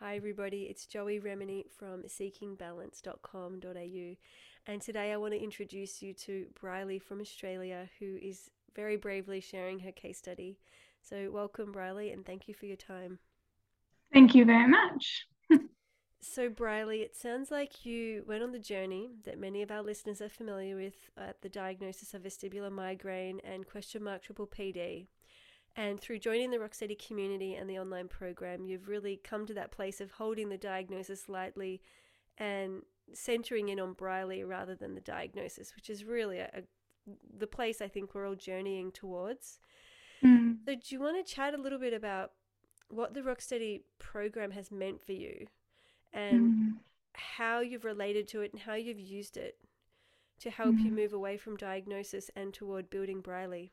Hi, everybody, it's Joey Remenyi from seekingbalance.com.au. And today I want to introduce you to Briley from Australia, who is very bravely sharing her case study. So, welcome, Briley, and thank you for your time. Thank you very much. so, Briley, it sounds like you went on the journey that many of our listeners are familiar with uh, the diagnosis of vestibular migraine and question mark triple PD. And through joining the Rocksteady community and the online program, you've really come to that place of holding the diagnosis lightly and centering in on Briley rather than the diagnosis, which is really a, a, the place I think we're all journeying towards. Mm. So, do you want to chat a little bit about what the Rocksteady program has meant for you and mm. how you've related to it and how you've used it to help mm. you move away from diagnosis and toward building Briley?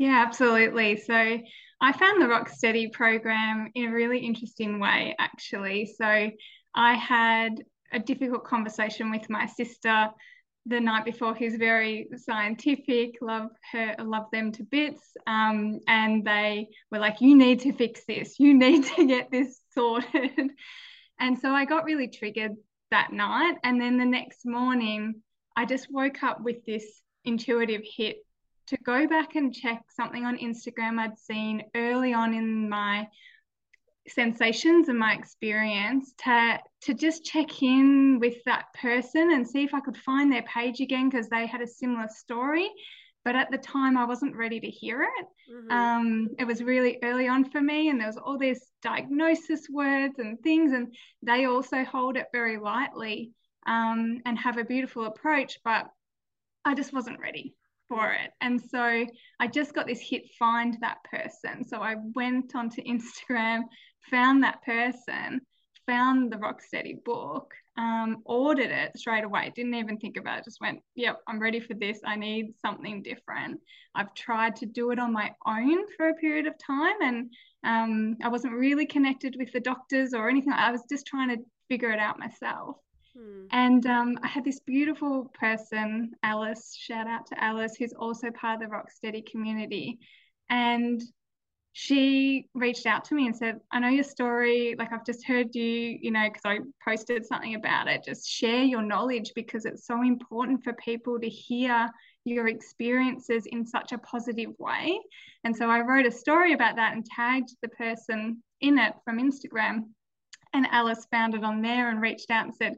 Yeah, absolutely. So I found the Rocksteady program in a really interesting way, actually. So I had a difficult conversation with my sister the night before who's very scientific love her love them to bits um, and they were like you need to fix this you need to get this sorted and so i got really triggered that night and then the next morning i just woke up with this intuitive hit to go back and check something on Instagram I'd seen early on in my sensations and my experience to to just check in with that person and see if I could find their page again because they had a similar story but at the time I wasn't ready to hear it. Mm-hmm. Um, it was really early on for me, and there was all these diagnosis words and things, and they also hold it very lightly um, and have a beautiful approach, but I just wasn't ready for it. And so I just got this hit find that person. So I went onto Instagram, found that person, found the Rocksteady book, um, ordered it straight away. Didn't even think about it. Just went, yep, I'm ready for this. I need something different. I've tried to do it on my own for a period of time and um, I wasn't really connected with the doctors or anything. I was just trying to figure it out myself. Hmm. And um, I had this beautiful person, Alice, shout out to Alice, who's also part of the Rocksteady community. And she reached out to me and said, I know your story. Like, I've just heard you, you know, because I posted something about it. Just share your knowledge because it's so important for people to hear your experiences in such a positive way. And so I wrote a story about that and tagged the person in it from Instagram. And Alice found it on there and reached out and said,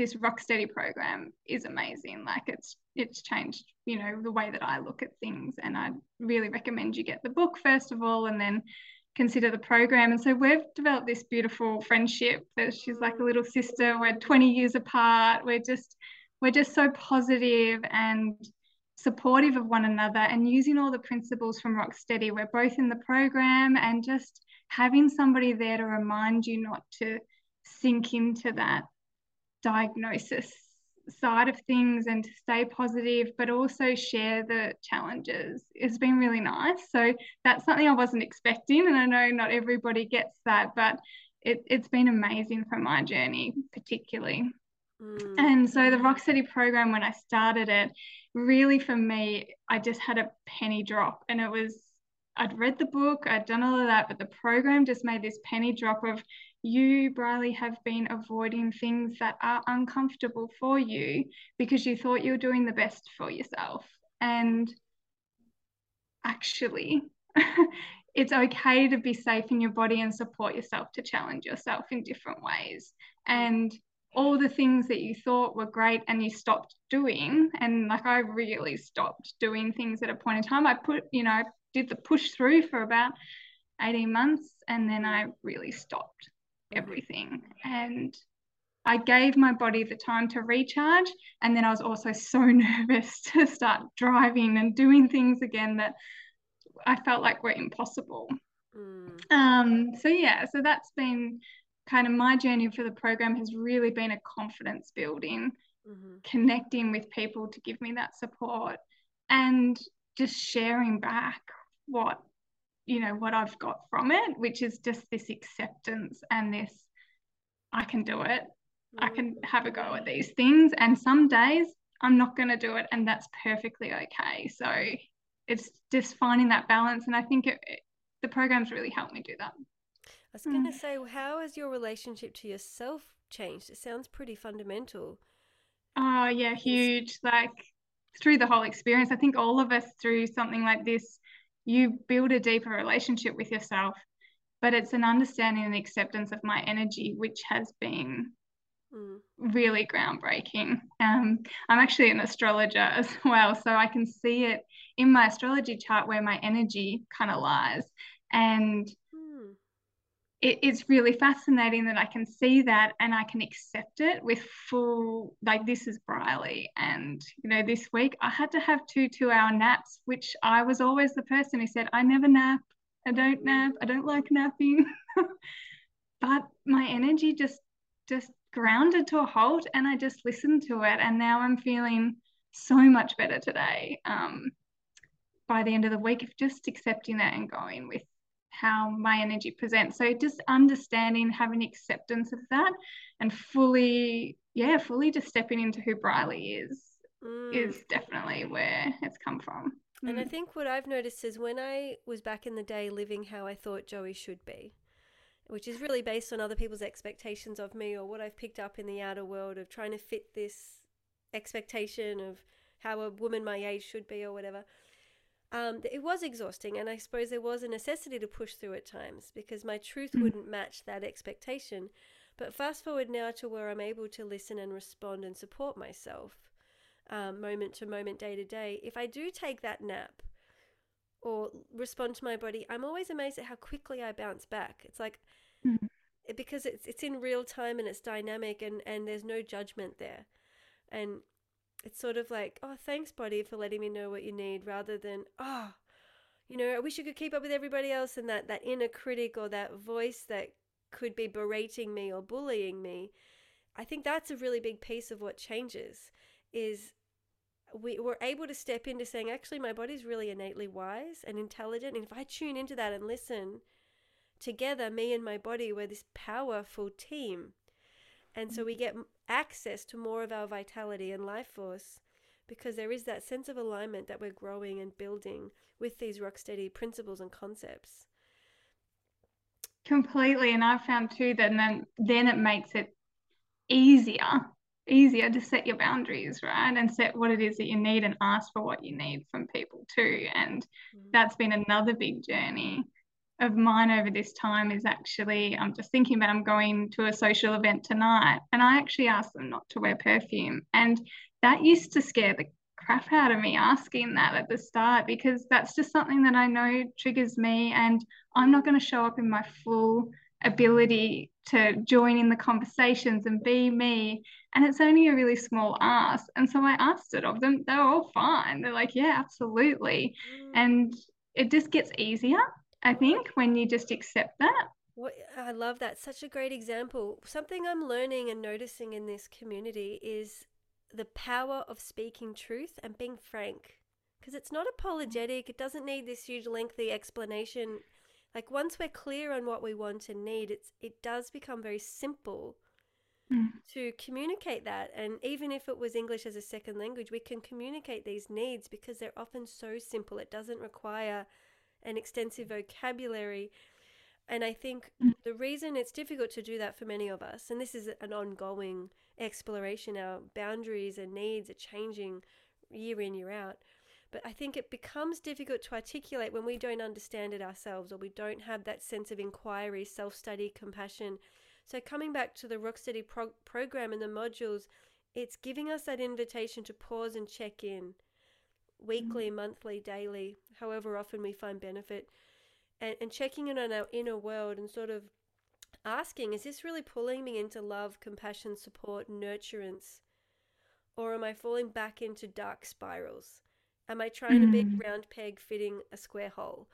this Rocksteady program is amazing. Like it's it's changed, you know, the way that I look at things. And I really recommend you get the book first of all, and then consider the program. And so we've developed this beautiful friendship. That she's like a little sister. We're 20 years apart. We're just we're just so positive and supportive of one another and using all the principles from Rocksteady. We're both in the program and just having somebody there to remind you not to sink into that diagnosis side of things and to stay positive, but also share the challenges. It's been really nice. So that's something I wasn't expecting. And I know not everybody gets that, but it, it's been amazing for my journey, particularly. Mm. And so the Rocksteady program, when I started it, really for me, I just had a penny drop. And it was, I'd read the book, I'd done all of that, but the program just made this penny drop of you, Briley, have been avoiding things that are uncomfortable for you because you thought you were doing the best for yourself. And actually, it's okay to be safe in your body and support yourself to challenge yourself in different ways. And all the things that you thought were great and you stopped doing, and like I really stopped doing things at a point in time. I put, you know, did the push through for about 18 months and then I really stopped everything. And I gave my body the time to recharge. And then I was also so nervous to start driving and doing things again that I felt like were impossible. Mm. Um, so, yeah, so that's been kind of my journey for the program has really been a confidence building, mm-hmm. connecting with people to give me that support and just sharing back what you know what I've got from it, which is just this acceptance and this I can do it. I can have a go at these things. And some days I'm not going to do it, and that's perfectly okay. So it's just finding that balance. And I think it, it, the program's really helped me do that. I was going to mm. say, how has your relationship to yourself changed? It sounds pretty fundamental. Oh, yeah, huge. Like through the whole experience, I think all of us through something like this, you build a deeper relationship with yourself. But it's an understanding and acceptance of my energy, which has been mm. really groundbreaking. Um, I'm actually an astrologer as well, so I can see it in my astrology chart where my energy kind of lies. And it, it's really fascinating that I can see that and I can accept it with full, like, this is Briley. And, you know, this week I had to have two two hour naps, which I was always the person who said, I never nap. I don't nap. I don't like napping. but my energy just, just grounded to a halt and I just listened to it. And now I'm feeling so much better today. Um, by the end of the week, of just accepting that and going with how my energy presents. So just understanding, having acceptance of that and fully, yeah, fully just stepping into who Briley is mm. is definitely where it's come from. And mm. I think what I've noticed is when I was back in the day living how I thought Joey should be, which is really based on other people's expectations of me or what I've picked up in the outer world of trying to fit this expectation of how a woman my age should be or whatever um, it was exhausting, and I suppose there was a necessity to push through at times because my truth mm. wouldn't match that expectation. But fast forward now to where I'm able to listen and respond and support myself um, moment to moment, day to day. If I do take that nap or respond to my body, I'm always amazed at how quickly I bounce back. It's like, mm. because it's, it's in real time and it's dynamic and, and there's no judgment there. And it's sort of like, oh, thanks, body, for letting me know what you need, rather than, oh, you know, I wish you could keep up with everybody else, and that that inner critic or that voice that could be berating me or bullying me. I think that's a really big piece of what changes is we, we're able to step into saying, actually, my body's really innately wise and intelligent. And if I tune into that and listen together, me and my body, we're this powerful team. And so we mm. get access to more of our vitality and life force because there is that sense of alignment that we're growing and building with these rock steady principles and concepts. Completely. And I've found too that then, then it makes it easier, easier to set your boundaries, right? And set what it is that you need and ask for what you need from people too. And mm. that's been another big journey of mine over this time is actually I'm just thinking about I'm going to a social event tonight and I actually asked them not to wear perfume. And that used to scare the crap out of me asking that at the start because that's just something that I know triggers me and I'm not going to show up in my full ability to join in the conversations and be me. And it's only a really small ask. And so I asked it of them. They were all fine. They're like yeah absolutely. Mm. and it just gets easier I think, when you just accept that. What, I love that. Such a great example. Something I'm learning and noticing in this community is the power of speaking truth and being frank. Because it's not apologetic, it doesn't need this huge, lengthy explanation. Like, once we're clear on what we want and need, it's, it does become very simple mm. to communicate that. And even if it was English as a second language, we can communicate these needs because they're often so simple. It doesn't require an extensive vocabulary. And I think mm. the reason it's difficult to do that for many of us, and this is an ongoing exploration, our boundaries and needs are changing year in, year out. But I think it becomes difficult to articulate when we don't understand it ourselves or we don't have that sense of inquiry, self study, compassion. So, coming back to the Rocksteady pro- program and the modules, it's giving us that invitation to pause and check in weekly, mm-hmm. monthly, daily, however often we find benefit, and, and checking in on our inner world and sort of asking, is this really pulling me into love, compassion, support, nurturance? Or am I falling back into dark spirals? Am I trying mm. to be a mm. round peg fitting a square hole?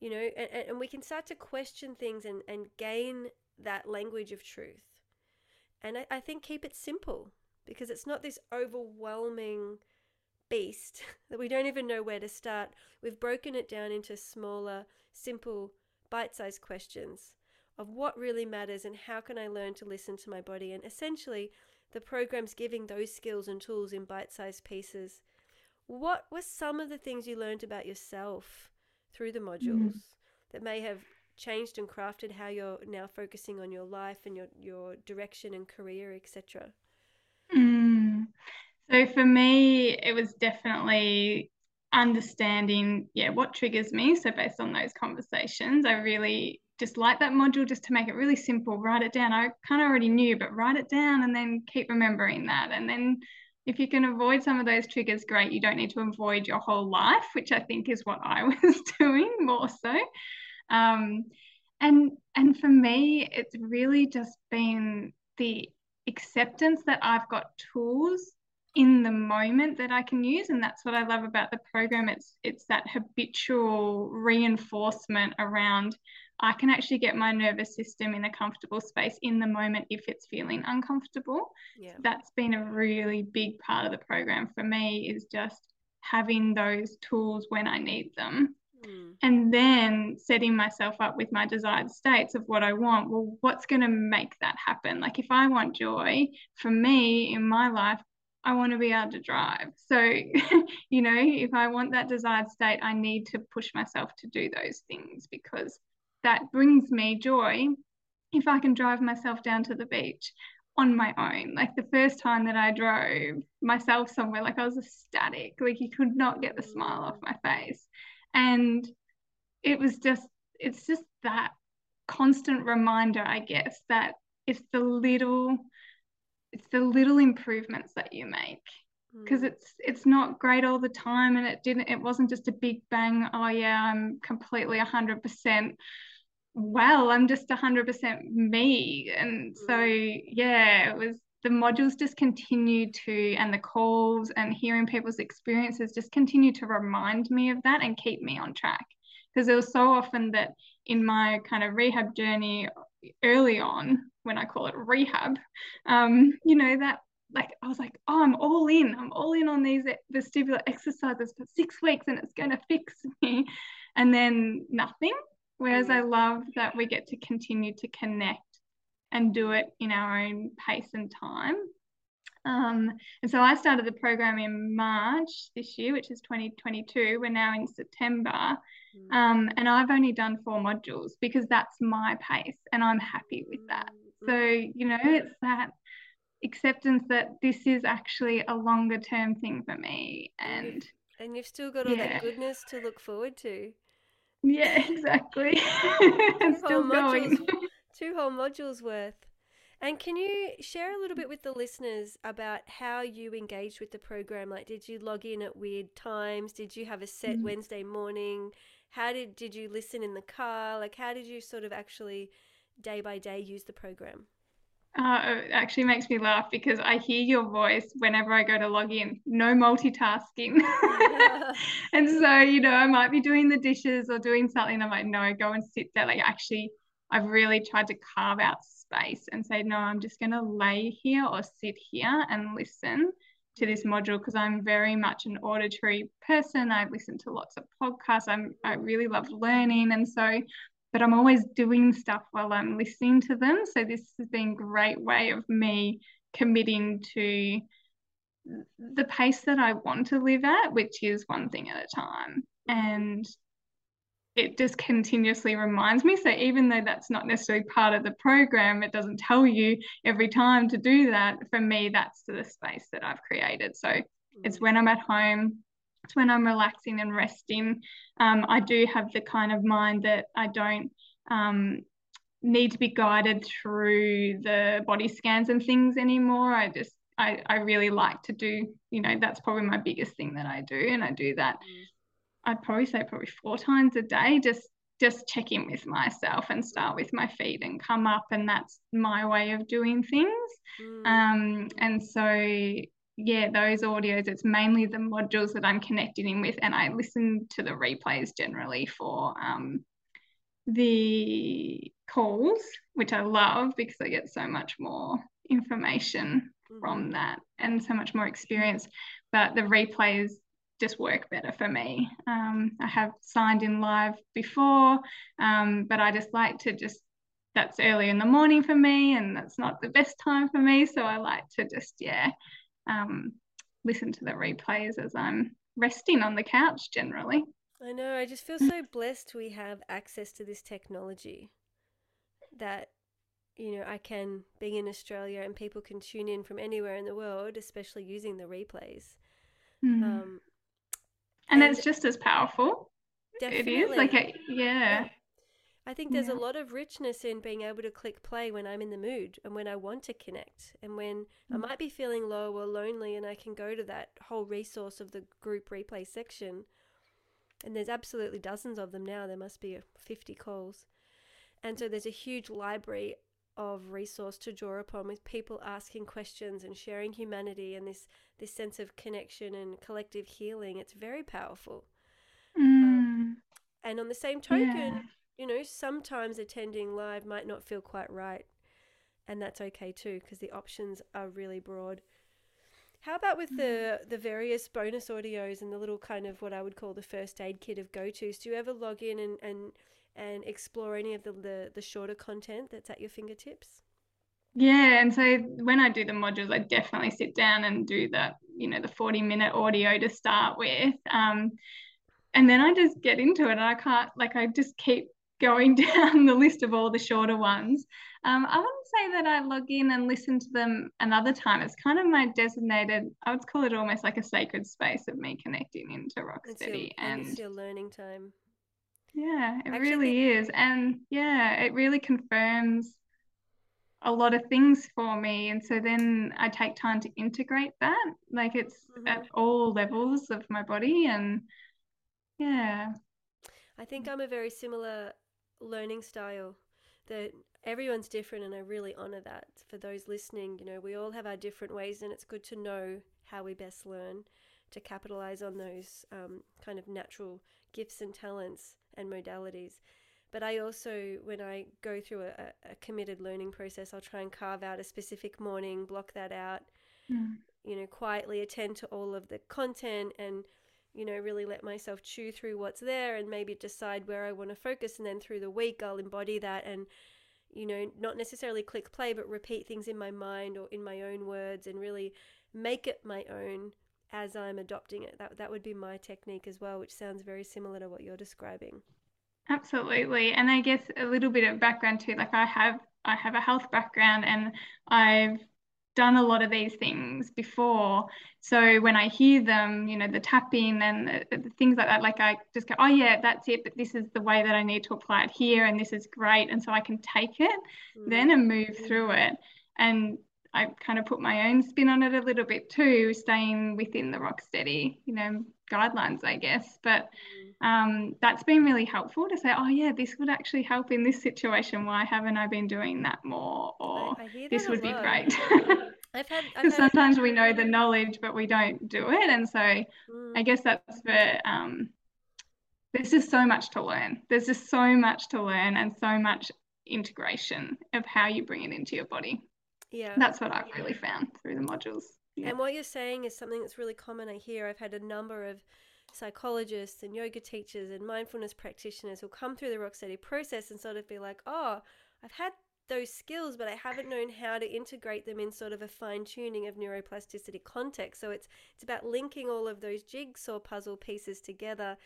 You know, and, and we can start to question things and, and gain that language of truth. And I, I think keep it simple because it's not this overwhelming beast that we don't even know where to start. We've broken it down into smaller, simple, bite sized questions of what really matters and how can I learn to listen to my body. And essentially, the program's giving those skills and tools in bite sized pieces. What were some of the things you learned about yourself through the modules mm. that may have changed and crafted how you're now focusing on your life and your your direction and career, etc. So for me, it was definitely understanding, yeah, what triggers me. So based on those conversations, I really just like that module just to make it really simple. Write it down. I kind of already knew, but write it down and then keep remembering that. And then if you can avoid some of those triggers, great. You don't need to avoid your whole life, which I think is what I was doing more so. Um, and and for me, it's really just been the acceptance that I've got tools in the moment that I can use. And that's what I love about the program. It's it's that habitual reinforcement around I can actually get my nervous system in a comfortable space in the moment if it's feeling uncomfortable. Yeah. So that's been a really big part of the program for me is just having those tools when I need them. Mm. And then setting myself up with my desired states of what I want. Well, what's going to make that happen? Like, if I want joy, for me in my life, I want to be able to drive. So, you know, if I want that desired state, I need to push myself to do those things because that brings me joy if I can drive myself down to the beach on my own. Like the first time that I drove myself somewhere, like I was ecstatic, like you could not get the smile off my face. And it was just, it's just that constant reminder, I guess, that it's the little it's the little improvements that you make because mm. it's it's not great all the time and it didn't it wasn't just a big bang oh yeah i'm completely 100% well i'm just 100% me and mm. so yeah it was the modules just continue to and the calls and hearing people's experiences just continue to remind me of that and keep me on track because there was so often that in my kind of rehab journey early on when I call it rehab, um, you know, that like I was like, oh, I'm all in. I'm all in on these vestibular exercises for six weeks and it's going to fix me. And then nothing. Whereas I love that we get to continue to connect and do it in our own pace and time. Um, and so I started the program in March this year, which is 2022. We're now in September. Mm. Um, and I've only done four modules because that's my pace and I'm happy with that. So, you know, it's that acceptance that this is actually a longer term thing for me. And and you've still got all yeah. that goodness to look forward to. Yeah, exactly. two still going. Two whole modules worth. And can you share a little bit with the listeners about how you engaged with the program? Like, did you log in at weird times? Did you have a set mm-hmm. Wednesday morning? How did did you listen in the car? Like, how did you sort of actually day by day use the program? Uh, it actually makes me laugh because I hear your voice whenever I go to log in. No multitasking. and so, you know, I might be doing the dishes or doing something. I'm like, no, go and sit there. Like, actually, I've really tried to carve out space and say, no, I'm just going to lay here or sit here and listen to this module because I'm very much an auditory person. I listen to lots of podcasts. I'm I really love learning. And so but I'm always doing stuff while I'm listening to them. So this has been a great way of me committing to the pace that I want to live at, which is one thing at a time. And it just continuously reminds me. So even though that's not necessarily part of the program, it doesn't tell you every time to do that. For me, that's the space that I've created. So it's mm. when I'm at home, when I'm relaxing and resting, um, I do have the kind of mind that I don't um, need to be guided through the body scans and things anymore. I just, I, I really like to do, you know, that's probably my biggest thing that I do. And I do that, mm. I'd probably say probably four times a day, just just check in with myself and start with my feet and come up and that's my way of doing things mm. um, and so yeah, those audios, it's mainly the modules that I'm connecting in with, and I listen to the replays generally for um, the calls, which I love because I get so much more information mm-hmm. from that and so much more experience. But the replays just work better for me. Um, I have signed in live before, um, but I just like to just that's early in the morning for me, and that's not the best time for me. So I like to just yeah um, listen to the replays as I'm resting on the couch generally. I know. I just feel so blessed we have access to this technology that, you know, I can be in Australia and people can tune in from anywhere in the world, especially using the replays. Mm. Um, and, it's just as powerful. definitely. It is like a yeah. Yeah. I think there's a lot of richness in being able to click play when I'm in the mood and when I want to connect and when I Mm. might be feeling low or lonely and I can go to that whole resource of the group replay section. And there's absolutely dozens of them now. There must be uh, 50 calls. And so there's a huge library of resource to draw upon with people asking questions and sharing humanity and this this sense of connection and collective healing. It's very powerful. Mm. And on the same token, Yeah. You know, sometimes attending live might not feel quite right. And that's okay too, because the options are really broad. How about with the, the various bonus audios and the little kind of what I would call the first aid kit of go tos? Do you ever log in and, and, and explore any of the, the, the shorter content that's at your fingertips? Yeah, and so when I do the modules, I definitely sit down and do that, you know, the 40 minute audio to start with. Um, and then I just get into it and I can't, like, I just keep going down the list of all the shorter ones. Um, I wouldn't say that I log in and listen to them another time. It's kind of my designated, I would call it almost like a sacred space of me connecting into Rocksteady. and it's your learning time. yeah, it Actually, really is. And yeah, it really confirms a lot of things for me. And so then I take time to integrate that. Like it's Mhm. at all levels of my body. And yeah. I think I'm a very similar learning style that everyone's different and I really honor that for those listening you know we all have our different ways and it's good to know how we best learn to capitalize on those um, kind of natural gifts and talents and modalities but I also when I go through a, a- committed learning process I'll try and carve out a specific morning block that out Mm. you know, quietly attend to all of the content and, you know, really let myself chew through what's there and maybe decide where I want to focus. And then through the week, I'll embody that and, you know, not necessarily click play, but repeat things in my mind or in my own words and really make it my own as I'm adopting it. That, that would be my technique as well, which sounds very similar to what you're describing. Absolutely. And I guess a little bit of background too. Like I have I have a health background and I've done a lot of these things before. So when I hear them, you know, the tapping and the, the things like that, like I just go, oh yeah, that's it, but this is the way that I need to apply it here and this is great. And so I can take it Mm. then and move through it. And I kind of put my own spin on it a little bit too, staying within the rock steady, you know, guidelines, I guess. But Mm. um, that's been really helpful to say, oh yeah, this would actually help in this situation. Why haven't I been doing that more? Or I, I this would be great. I've had, I've Because sometimes we know the knowledge, but we don't do it. And so I mm, guess that's where um, there's just so much to learn. There's just so much to learn and so much integration of how you bring it into your body. Yeah. That's what I've really found through the modules. Yeah. And what you're saying is something that's really common. I hear I've had a number of psychologists and yoga teachers and mindfulness practitioners who'll come through the Rocksteady process and sort of be like, oh, I've had those skills, but I haven't known how to integrate them in sort of a fine tuning of neuroplasticity context. So it's it's about linking all of those jigsaw puzzle pieces together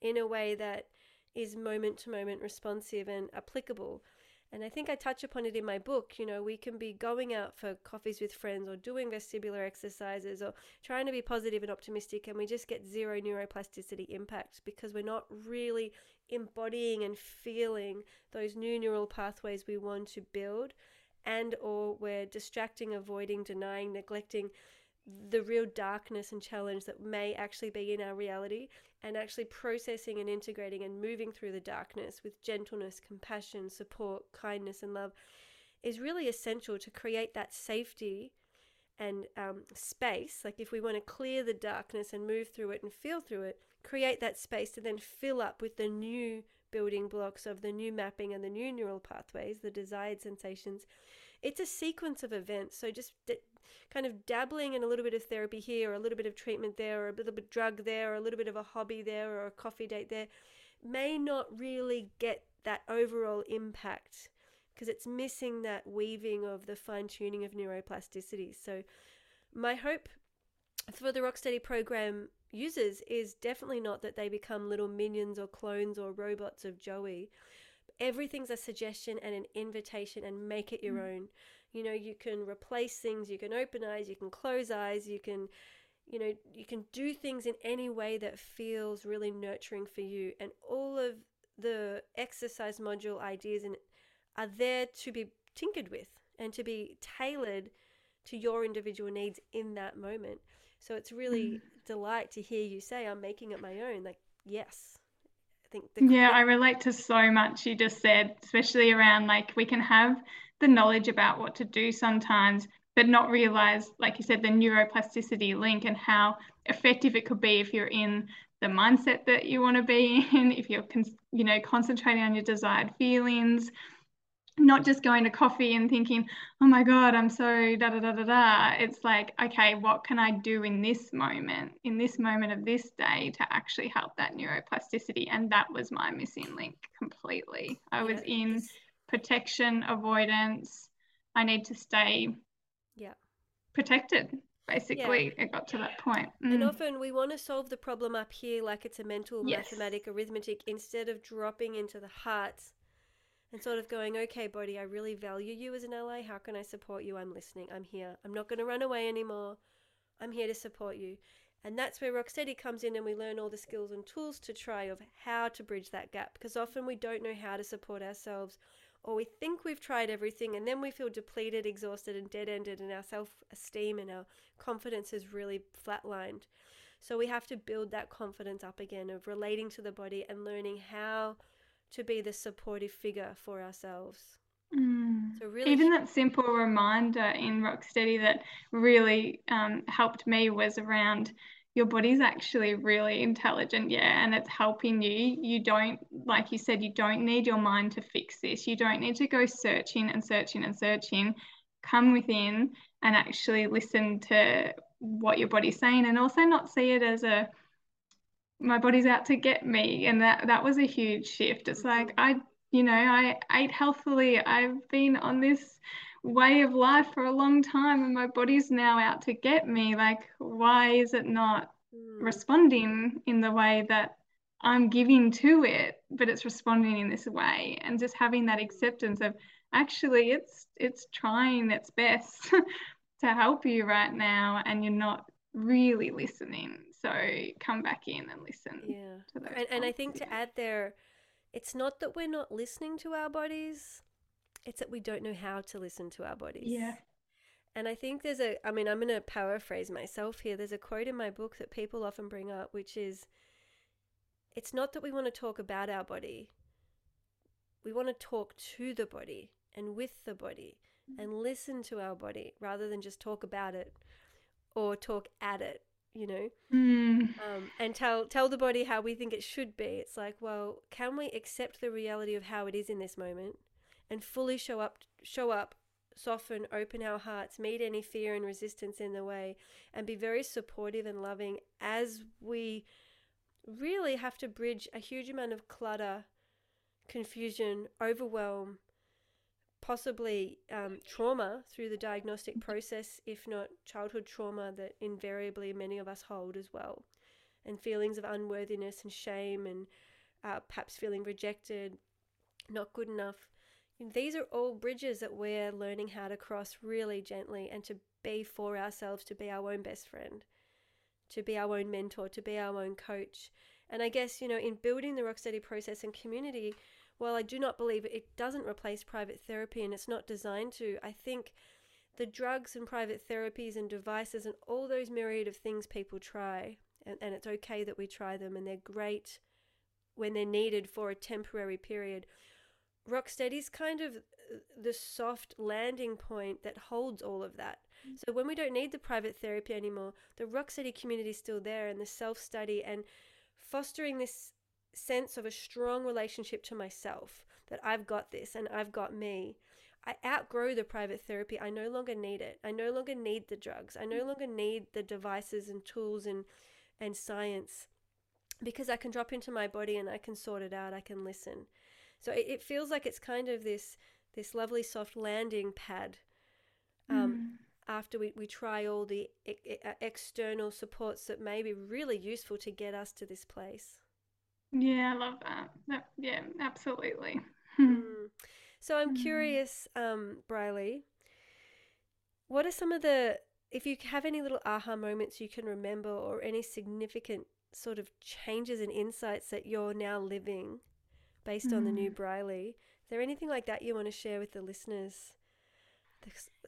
in a way that is moment to moment responsive and applicable. And I think I touch upon it in my book. You know, we can be going out for coffees with friends or doing vestibular exercises or trying to be positive and optimistic, and we just get zero neuroplasticity impact because we're not really embodying and feeling those new neural pathways we want to build and or we're distracting avoiding denying neglecting the real darkness and challenge that may actually be in our reality and actually processing and integrating and moving through the darkness with gentleness, compassion, support, kindness, and love is really essential to create that safety and um, space. Like, if we want to clear the darkness and move through it and feel through it, create that space to then fill up with the new building blocks of the new mapping and the new neural pathways, the desired sensations. It's a sequence of events. So, just d- kind of dabbling in a little bit of therapy here, or a little bit of treatment there, or a little bit of drug there, or a little bit of a hobby there, or a coffee date there, may not really get that overall impact because it's missing that weaving of the fine tuning of neuroplasticity. So, my hope for the Rocksteady program users is definitely not that they become little minions or clones or robots of Joey. Everything's a suggestion and an invitation and make it your mm. own. You know, you can replace things, you can open eyes, you can close eyes, you can you know, you can do things in any way that feels really nurturing for you and all of the exercise module ideas and are there to be tinkered with and to be tailored to your individual needs in that moment. So it's really mm. delight to hear you say, I'm making it my own. Like, yes. I think the- Yeah, I relate to so much you just said, especially around like we can have the knowledge about what to do sometimes, but not realize, like you said, the neuroplasticity link and how effective it could be if you're in the mindset that you want to be in, if you're, you know, concentrating on your desired feelings, not just going to coffee and thinking, oh my God, I'm so da da da da da. It's like, okay, what can I do in this moment, in this moment of this day to actually help that neuroplasticity? And that was my missing link completely. I yeah, was in protection, avoidance. I need to stay yeah. protected. Basically, yeah. it got to that point. Mm. And often we want to solve the problem up here like it's a mental, yes. mathematic, arithmetic, instead of dropping into the heart and sort of going, okay, body, I really value you as an ally. How can I support you? I'm listening. I'm here. I'm not going to run away anymore. I'm here to support you. And that's where Rocksteady comes in and we learn all the skills and tools to try of how to bridge that gap because often we don't know how to support ourselves or we think we've tried everything and then we feel depleted, exhausted, and dead ended, and our self esteem and our confidence is really flatlined. So we have to build that confidence up again of relating to the body and learning how to be the supportive figure for ourselves. Mm. So really, even that simple reminder in Rocksteady that really um, helped me was around your body's actually really intelligent, yeah, and it's helping you. You don't, like you said, you don't need your mind to fix this. You don't need to go searching and searching and searching. Come within and actually listen to what your body's saying, and also not see it as a my body's out to get me and that that was a huge shift. It's like i you know i ate healthily. I've been on this way of life for a long time and my body's now out to get me. Like why is it not mm. responding in the way that i'm giving to it but it's responding in this way? And just having that acceptance of actually it's it's trying its best to help you right now and you're not really listening so come back in and listen. Yeah. and, and I think to add there, it's not that we're not listening to our bodies, it's that we don't know how to listen to our bodies. Yeah. And I think there's a, I mean, I'm going to paraphrase myself here. There's a quote in my book that people often bring up, which is it's not that we want to talk about our body, we want to talk to the body and with the body and mm. listen to our body rather than just talk about it or talk at it you know mm. um, and tell tell the body how we think it should be it's like well can we accept the reality of how it is in this moment and fully show up show up soften open our hearts meet any fear and resistance in the way and be very supportive and loving as we really have to bridge a huge amount of clutter confusion overwhelm possibly um, trauma through the diagnostic process, if not childhood trauma that invariably many of us hold as well, and feelings of unworthiness and shame, and uh, perhaps feeling rejected, not good enough. these are all bridges that we're learning how to cross really gently and to be for ourselves, to be our own best friend, to be our own mentor, to be our own coach. And I guess, you know, in building the Rocksteady process and community, while I do not believe it, it doesn't replace private therapy and it's not designed to, I think the drugs and private therapies and devices and all those myriad of things people try, and, and it's okay that we try them and they're great when they're needed for a temporary period. Rocksteady's kind of uh, the soft landing point that holds all of that. Mm. So when we don't need the private therapy anymore, the Rocksteady community is still there and the self study and fostering this sense of a strong relationship to myself that I've got this and I've got me. I outgrow the private therapy. I no longer need it. I no longer need the drugs. I no longer need the devices and tools and and science because I can drop into my body and I can sort it out. I can listen. So it, it feels like it's kind of this this lovely soft landing pad. Um, mm. after we, we try all the e- external supports that may be really useful to get us to this place. Yeah, I love that. that yeah, absolutely. mm. So I'm mm. curious, um, Briley, what are some of the, if you have any little aha moments you can remember or any significant sort of changes and insights that you're now living based mm. on the new mm. Briley, is there anything like that you want to share with the listeners?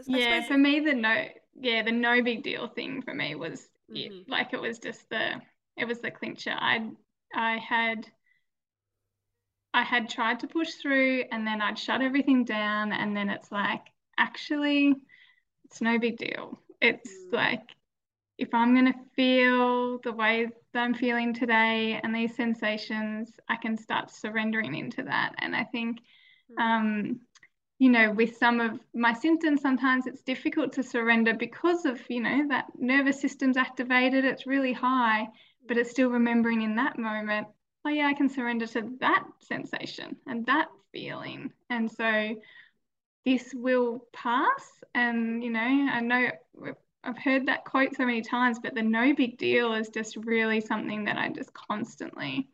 yeah, for me, the no, yeah, the no big deal thing for me was mm-hmm. it. Like it was just the, it was the clincher. I, I had, I had tried to push through, and then I'd shut everything down, and then it's like, actually, it's no big deal. It's mm. like, if I'm gonna feel the way that I'm feeling today and these sensations, I can start surrendering into that. And I think, mm. um, you know, with some of my symptoms, sometimes it's difficult to surrender because of, you know, that nervous system's activated, it's really high, but it's still remembering in that moment, oh, yeah, I can surrender to that sensation and that feeling. And so this will pass. And, you know, I know I've heard that quote so many times, but the no big deal is just really something that I just constantly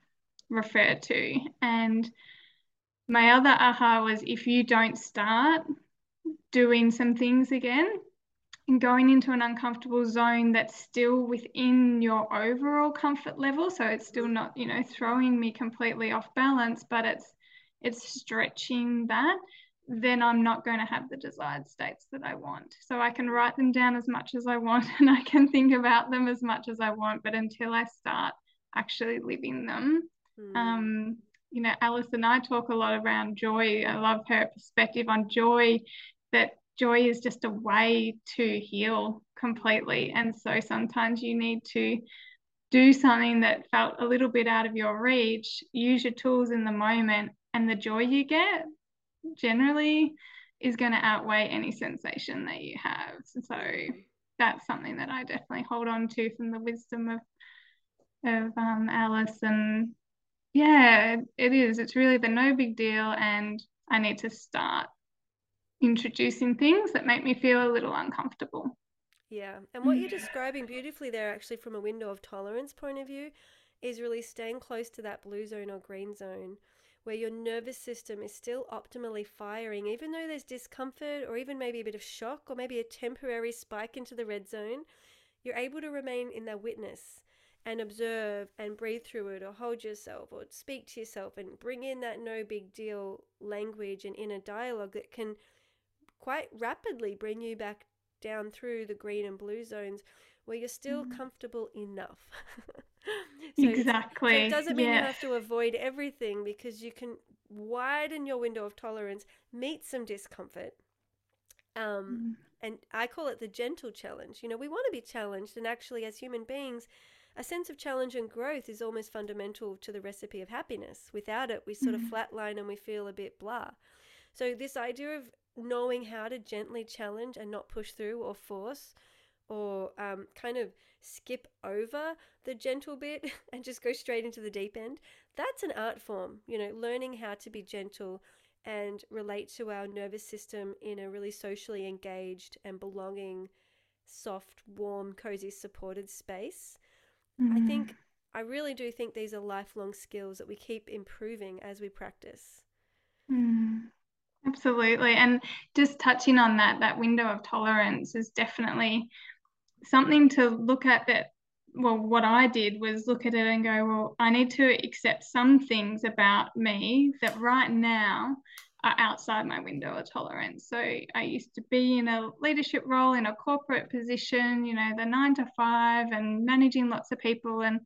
refer to. And, my other aha was if you don't start doing some things again and going into an uncomfortable zone that's still within your overall comfort level so it's still not you know throwing me completely off balance but it's it's stretching that then i'm not going to have the desired states that i want so i can write them down as much as i want and i can think about them as much as i want but until i start actually living them mm. um, you know, Alice and I talk a lot around joy. I love her perspective on joy, that joy is just a way to heal completely. And so sometimes you need to do something that felt a little bit out of your reach, use your tools in the moment, and the joy you get generally is going to outweigh any sensation that you have. So that's something that I definitely hold on to from the wisdom of of um, Alice and yeah, it is. It's really the no big deal. And I need to start introducing things that make me feel a little uncomfortable. Yeah. And what you're mm. describing beautifully there, actually, from a window of tolerance point of view, is really staying close to that blue zone or green zone where your nervous system is still optimally firing, even though there's discomfort or even maybe a bit of shock or maybe a temporary spike into the red zone. You're able to remain in that witness and observe and breathe through it or hold yourself or speak to yourself and bring in that no big deal language and inner dialogue that can quite rapidly bring you back down through the green and blue zones where you're still mm. comfortable enough. so exactly. So it doesn't mean yeah. you have to avoid everything because you can widen your window of tolerance, meet some discomfort. Um, mm. And I call it the gentle challenge. You know, we want to be challenged, and actually, as human beings, a sense of challenge and growth is almost fundamental to the recipe of happiness. Without it, we sort mm-hmm. of flatline and we feel a bit blah. So, this idea of knowing how to gently challenge and not push through or force or um, kind of skip over the gentle bit and just go straight into the deep end, that's an art form. You know, learning how to be gentle and relate to our nervous system in a really socially engaged and belonging, soft, warm, cozy, supported space Mm. I think, I really do think these are lifelong skills that we keep improving as we practice. Mm. Absolutely. And just touching on that, that window of tolerance is definitely something to look at that. Well, what I did was look at it and go, well, I need to accept some things about me that right now are outside my window of tolerance. So I used to be in a leadership role in a corporate position, you know, the nine to five and managing lots of people. And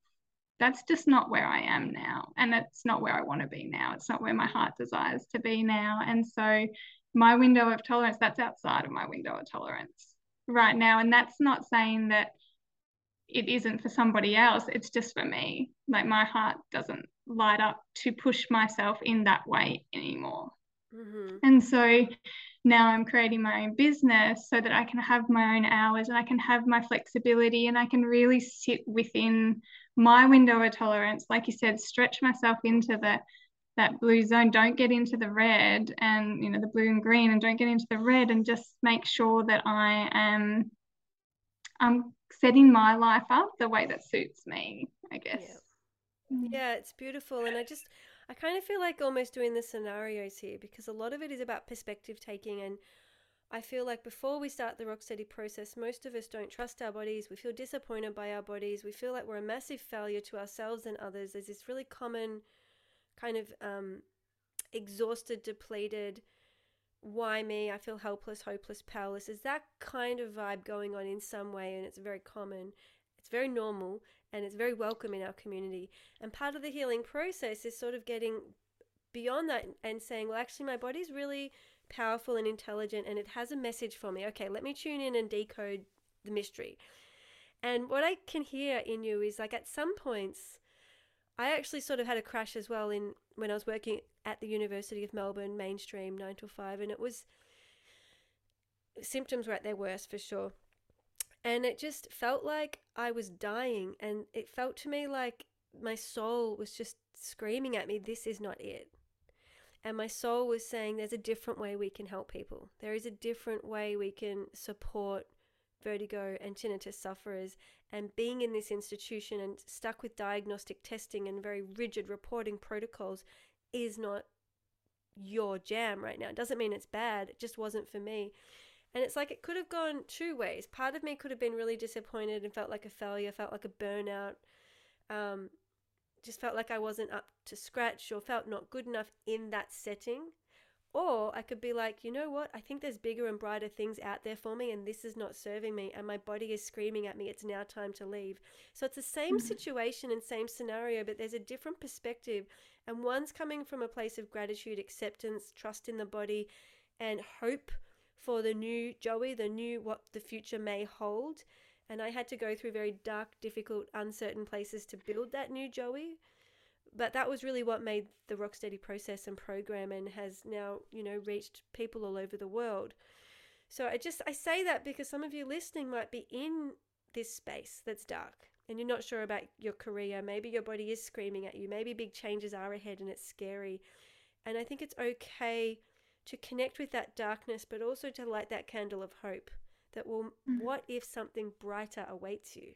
that's just not where I am now. And it's not where I want to be now. It's not where my heart desires to be now. And so my window of tolerance, that's outside of my window of tolerance right now. And that's not saying that it isn't for somebody else. It's just for me. Like my heart doesn't light up to push myself in that way anymore. Mm-hmm. And so now I'm creating my own business so that I can have my own hours and I can have my flexibility and I can really sit within my window of tolerance. Like you said, stretch myself into the that blue zone don't get into the red and you know the blue and green and don't get into the red and just make sure that i am i'm setting my life up the way that suits me i guess yeah, mm. yeah it's beautiful and i just i kind of feel like almost doing the scenarios here because a lot of it is about perspective taking and I feel like before we start the Rocksteady process, most of us don't trust our bodies. We feel disappointed by our bodies. We feel like we're a massive failure to ourselves and others. There's this really common kind of um, exhausted, depleted, why me? I feel helpless, hopeless, powerless. Is that kind of vibe going on in some way? And it's very common, it's very normal, and it's very welcome in our community. And part of the healing process is sort of getting beyond that and saying, well, actually, my body's really powerful and intelligent and it has a message for me. Okay, let me tune in and decode the mystery. And what I can hear in you is like at some points, I actually sort of had a crash as well in when I was working at the University of Melbourne, mainstream nine to five, and it was symptoms were at their worst for sure. And it just felt like I was dying, and it felt to me like my soul was just screaming at me, This is not it. And my soul was saying, There's a different way we can help people. There is a different way we can support vertigo and tinnitus sufferers and being in this institution and stuck with diagnostic testing and very rigid reporting protocols is not your jam right now. It doesn't mean it's bad, it just wasn't for me. And it's like it could have gone two ways. Part of me could have been really disappointed and felt like a failure, felt like a burnout, um, just felt like I wasn't up to scratch or felt not good enough in that setting. Or I could be like, you know what? I think there's bigger and brighter things out there for me, and this is not serving me, and my body is screaming at me, it's now time to leave. So it's the same mm-hmm. situation and same scenario, but there's a different perspective. And one's coming from a place of gratitude, acceptance, trust in the body, and hope for the new Joey, the new what the future may hold. And I had to go through very dark, difficult, uncertain places to build that new Joey but that was really what made the Rocksteady process and program and has now, you know, reached people all over the world. So I just I say that because some of you listening might be in this space that's dark and you're not sure about your career. Maybe your body is screaming at you. Maybe big changes are ahead and it's scary. And I think it's okay to connect with that darkness, but also to light that candle of hope that will, mm-hmm. what if something brighter awaits you?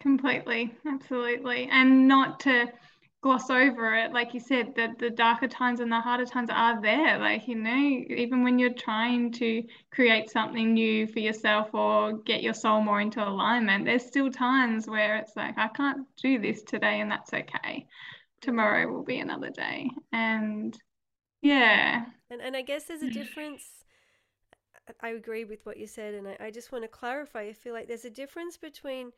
Completely, absolutely. And not to gloss over it, like you said, that the darker times and the harder times are there. Like, you know, even when you're trying to create something new for yourself or get your soul more into alignment, there's still times where it's like, I can't do this today, and that's okay. Tomorrow will be another day. And yeah. And, and I guess there's a difference. I agree with what you said, and I, I just want to clarify. I feel like there's a difference between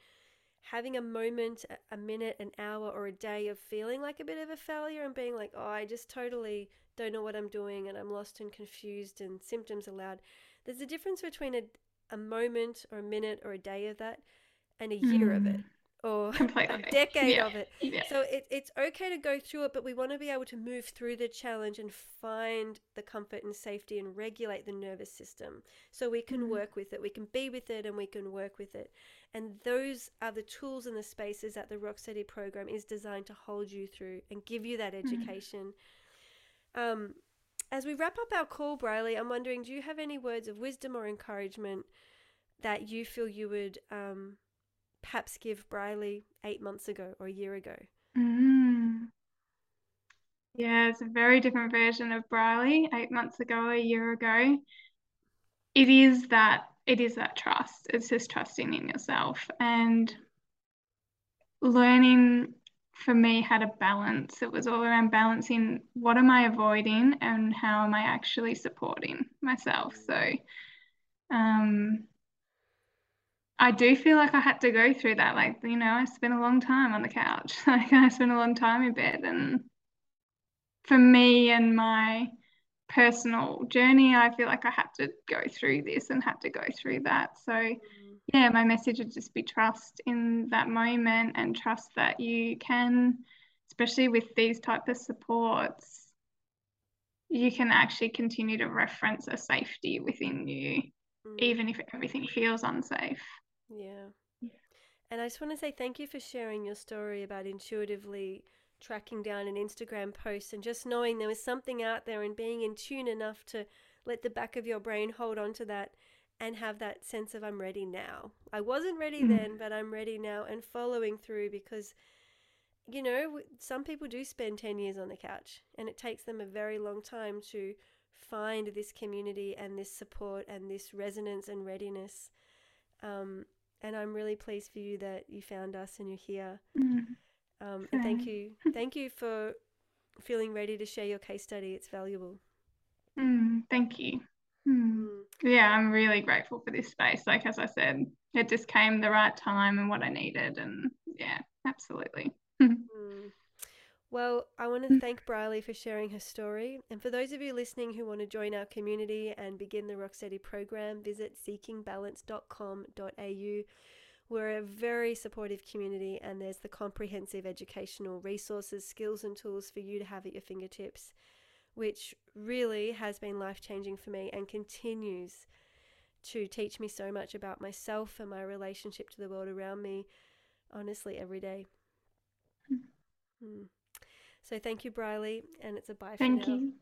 having a moment, a minute, an hour, or a day of feeling like a bit of a failure and being like, oh, I just totally don't know what I'm doing and I'm lost and confused and symptoms are loud. There's a difference between a, a moment or a minute or a day of that and a year mm. of it or Completely. a decade yeah. of it. Yeah. So it, it's okay to go through it, but we want to be able to move through the challenge and find the comfort and safety and regulate the nervous system so we can mm. work with it. We can be with it and we can work with it. And those are the tools and the spaces that the Rocksteady program is designed to hold you through and give you that mm-hmm. education. Mm. Um, as we wrap up our call, Briley, I'm wondering do you have any words of wisdom or encouragement that you feel you would um, perhaps give Briley eight months ago or a year ago? Mm. Yeah, it's a very different version of Briley eight months ago, a year ago. It is that it is that trust. It's just trusting in yourself and learning for me had a balance. It was all around balancing what am I avoiding and how am I actually supporting myself. So um, I do feel like I had to go through that. Like, you know, I spent a long time on the couch. Like I spent a long time in bed and for me and my personal journey. I feel like I had to go through this and had to go through that. So, mm-hmm. yeah, my message would just be trust in that moment and trust that you can, especially with these type of supports, you can actually continue to reference a safety within you, mm. even if everything feels unsafe. Yeah. And I just want to say thank you for sharing your story about intuitively tracking down an Instagram post and just knowing there was something out there and being in tune enough to let the back of your brain hold on to that and have that sense of I'm ready now. I wasn't ready Mm. then, but I'm ready now and following through because you know, some people do spend 10 years on the couch and it takes them a very long time to find this community and this support and this resonance and readiness. Um, and I'm really pleased for you that you found us and you're here. Mm. Um, and thank you. Thank you for feeling ready to share your case study. It's valuable. Mm, thank you. Mm. Mm. Yeah, I'm really grateful for this space. Like as I said, it just came the right time and what I needed. And yeah, absolutely. Mm. Well, I want to thank Briley for sharing her story. And for those of you listening who want to join our community and begin the Rocksteady program, visit seekingbalance.com.au. We're a very supportive community, and there's the comprehensive educational resources, skills, and tools for you to have at your fingertips, which really has been life changing for me and continues to teach me so much about myself and my relationship to the world around me, honestly, every day. Mm. So thank you, Briley, and it's a bye Thank for now. you.